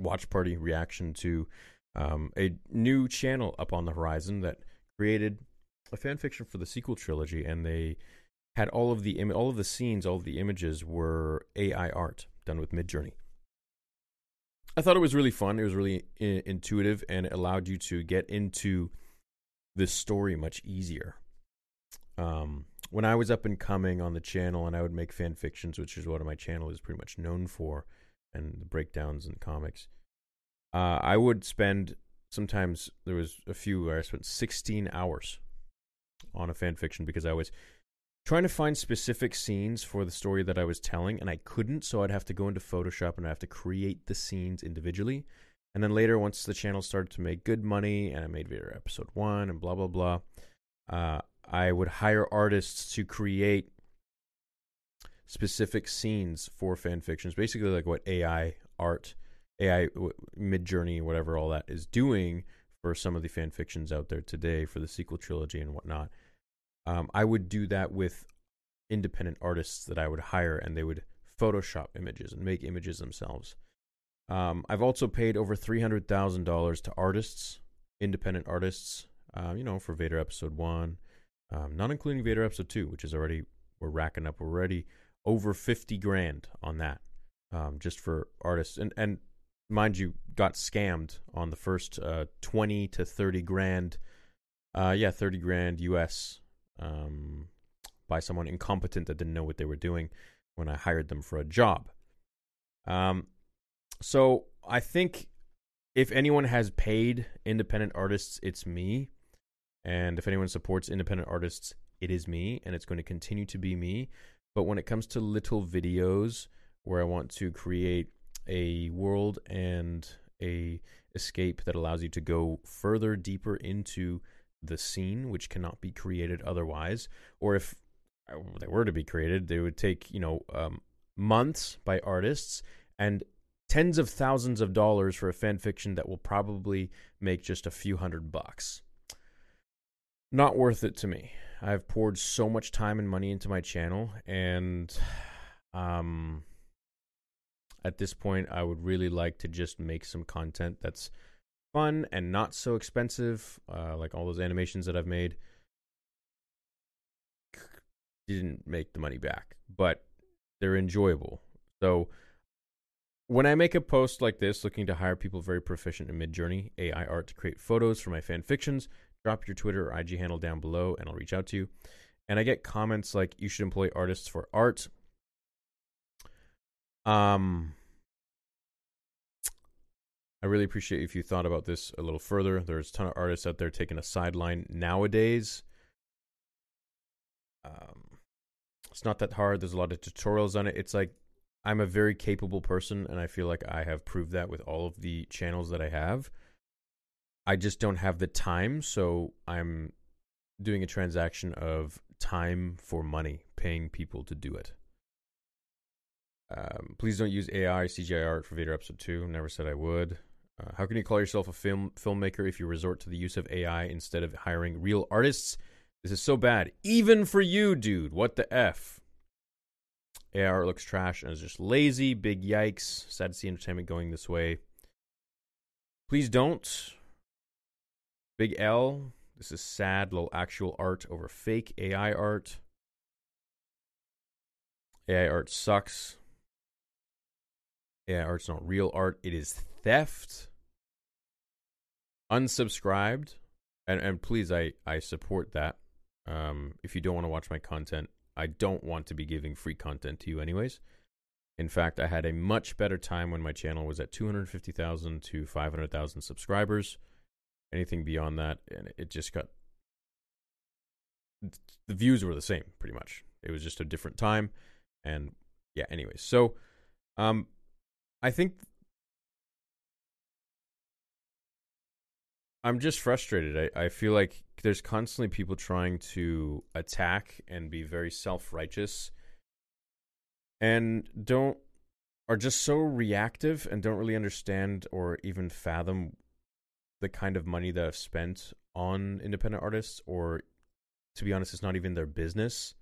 watch party reaction to um, a new channel up on the horizon that created a fan fiction for the sequel trilogy, and they had all of the Im- all of the scenes, all of the images were AI art done with Midjourney. I thought it was really fun. It was really intuitive, and it allowed you to get into this story much easier. Um, when I was up and coming on the channel, and I would make fan fictions, which is what my channel is pretty much known for, and the breakdowns and comics. Uh, I would spend sometimes there was a few where I spent 16 hours on a fan fiction because I was trying to find specific scenes for the story that I was telling, and I couldn't, so I'd have to go into Photoshop and I have to create the scenes individually. And then later, once the channel started to make good money, and I made Vader episode one and blah blah blah, uh, I would hire artists to create specific scenes for fan fictions, basically like what AI art, AI Midjourney, whatever all that is doing for some of the fan fictions out there today for the sequel trilogy and whatnot. Um, I would do that with independent artists that I would hire, and they would Photoshop images and make images themselves. Um, I've also paid over three hundred thousand dollars to artists, independent artists. Uh, you know, for Vader Episode One, um, not including Vader Episode Two, which is already we're racking up already over fifty grand on that, um, just for artists. And and mind you, got scammed on the first uh, twenty to thirty grand. Uh, yeah, thirty grand US um, by someone incompetent that didn't know what they were doing when I hired them for a job. Um, so I think if anyone has paid independent artists, it's me. And if anyone supports independent artists, it is me, and it's going to continue to be me. But when it comes to little videos where I want to create a world and a escape that allows you to go further deeper into the scene, which cannot be created otherwise, or if they were to be created, they would take you know um, months by artists and tens of thousands of dollars for a fan fiction that will probably make just a few hundred bucks. Not worth it to me. I've poured so much time and money into my channel, and um, at this point, I would really like to just make some content that's fun and not so expensive, uh, like all those animations that I've made. Didn't make the money back, but they're enjoyable. So when I make a post like this, looking to hire people very proficient in Midjourney AI art to create photos for my fan fictions, drop your Twitter or IG handle down below, and I'll reach out to you. And I get comments like, "You should employ artists for art." Um, I really appreciate if you thought about this a little further. There's a ton of artists out there taking a sideline nowadays. Um, it's not that hard. There's a lot of tutorials on it. It's like I'm a very capable person, and I feel like I have proved that with all of the channels that I have. I just don't have the time, so I'm doing a transaction of time for money, paying people to do it. Um, please don't use AI CGI art for Vader Episode Two. Never said I would. Uh, how can you call yourself a film filmmaker if you resort to the use of AI instead of hiring real artists? This is so bad, even for you, dude. What the f? AI art looks trash and is just lazy. Big yikes. Sad to see entertainment going this way. Please don't. Big L. This is sad. Little actual art over fake AI art. AI art sucks. AI art's not real art. It is theft. Unsubscribed, and and please, I I support that. Um, if you don't want to watch my content, I don't want to be giving free content to you, anyways. In fact, I had a much better time when my channel was at 250,000 to 500,000 subscribers. Anything beyond that, and it just got the views were the same pretty much. It was just a different time, and yeah. Anyways, so um, I think I'm just frustrated. I, I feel like there's constantly people trying to attack and be very self righteous and don't are just so reactive and don't really understand or even fathom the kind of money that I've spent on independent artists or to be honest it's not even their business.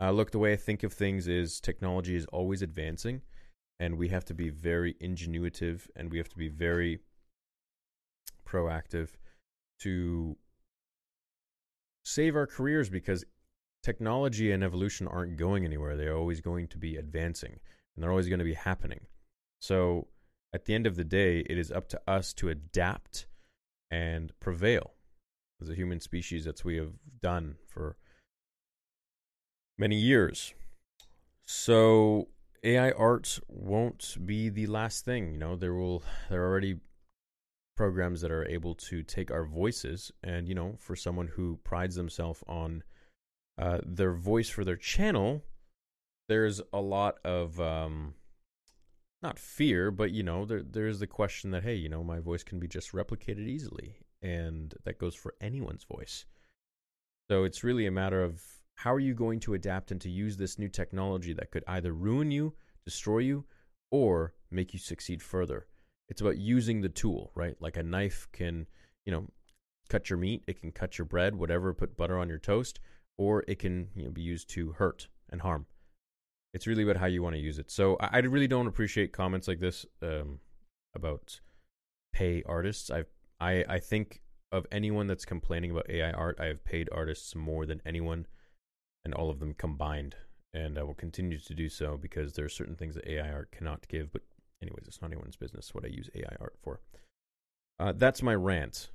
Uh, look, the way I think of things is technology is always advancing and we have to be very ingenuitive and we have to be very proactive to save our careers because technology and evolution aren't going anywhere. They're always going to be advancing and they're always going to be happening. So at the end of the day, it is up to us to adapt and prevail as a human species. That's we have done for many years. So AI art won't be the last thing. You know, there will there are already programs that are able to take our voices and you know, for someone who prides themselves on uh, their voice for their channel, there's a lot of um, not fear, but you know, there there's the question that hey, you know, my voice can be just replicated easily, and that goes for anyone's voice. So it's really a matter of how are you going to adapt and to use this new technology that could either ruin you, destroy you, or make you succeed further. It's about using the tool, right? Like a knife can, you know, cut your meat, it can cut your bread, whatever, put butter on your toast, or it can you know, be used to hurt and harm. It's really about how you want to use it. So I, I really don't appreciate comments like this um, about pay artists. I I I think of anyone that's complaining about AI art, I have paid artists more than anyone and all of them combined. And I will continue to do so because there are certain things that AI art cannot give. But, anyways, it's not anyone's business what I use AI art for. Uh, that's my rant.